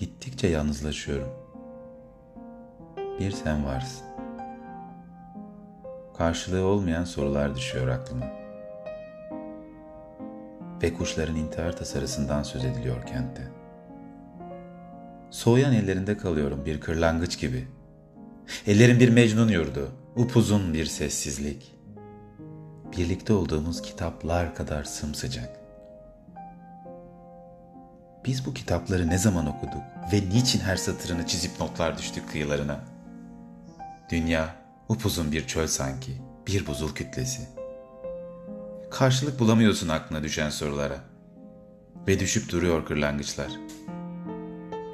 Gittikçe yalnızlaşıyorum. Bir sen varsın. Karşılığı olmayan sorular düşüyor aklıma. Ve kuşların intihar tasarısından söz ediliyor kentte. Soğuyan ellerinde kalıyorum bir kırlangıç gibi. Ellerim bir mecnun yurdu, upuzun bir sessizlik. Birlikte olduğumuz kitaplar kadar sımsıcak. Biz bu kitapları ne zaman okuduk ve niçin her satırını çizip notlar düştük kıyılarına? Dünya upuzun bir çöl sanki, bir buzul kütlesi. Karşılık bulamıyorsun aklına düşen sorulara. Ve düşüp duruyor kırlangıçlar.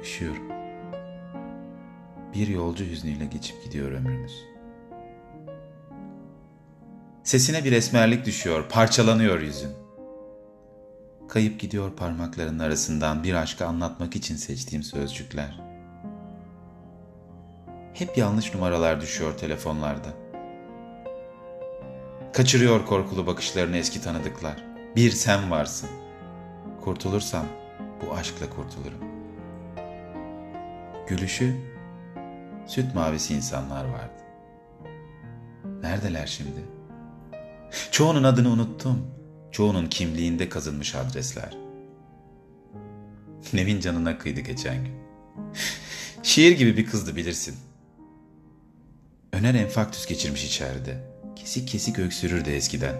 Üşüyorum. Bir yolcu hüznüyle geçip gidiyor ömrümüz. Sesine bir esmerlik düşüyor, parçalanıyor yüzün. Kayıp gidiyor parmaklarının arasından bir aşkı anlatmak için seçtiğim sözcükler. Hep yanlış numaralar düşüyor telefonlarda. Kaçırıyor korkulu bakışlarını eski tanıdıklar. Bir sen varsın. Kurtulursam bu aşkla kurtulurum. Gülüşü süt mavisi insanlar vardı. Neredeler şimdi? Çoğunun adını unuttum. Çoğunun kimliğinde kazınmış adresler. Nevin canına kıydı geçen gün. Şiir gibi bir kızdı bilirsin. Öner enfaktüs geçirmiş içeride. Kesik kesik öksürürdü eskiden.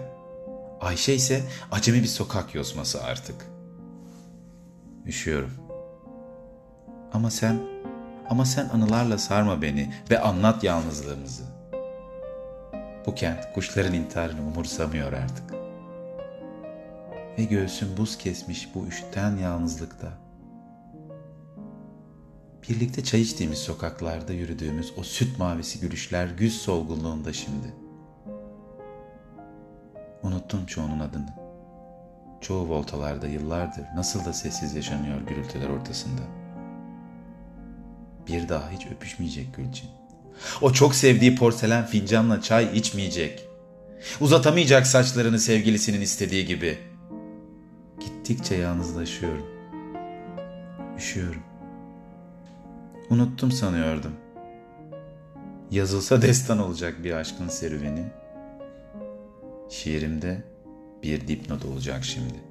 Ayşe ise acemi bir sokak yosması artık. Üşüyorum. Ama sen, ama sen anılarla sarma beni ve anlat yalnızlığımızı. Bu kent kuşların intiharını umursamıyor artık. Ve göğsüm buz kesmiş bu üşüten yalnızlıkta. Birlikte çay içtiğimiz sokaklarda yürüdüğümüz o süt mavisi gülüşler güz solgunluğunda şimdi. Unuttum çoğunun adını. Çoğu voltalarda yıllardır nasıl da sessiz yaşanıyor gürültüler ortasında. Bir daha hiç öpüşmeyecek Gülçin. O çok sevdiği porselen fincanla çay içmeyecek. Uzatamayacak saçlarını sevgilisinin istediği gibi. Gittikçe yalnızlaşıyorum. Üşüyorum. Unuttum sanıyordum. Yazılsa destan olacak bir aşkın serüveni. Şiirimde bir dipnot olacak şimdi.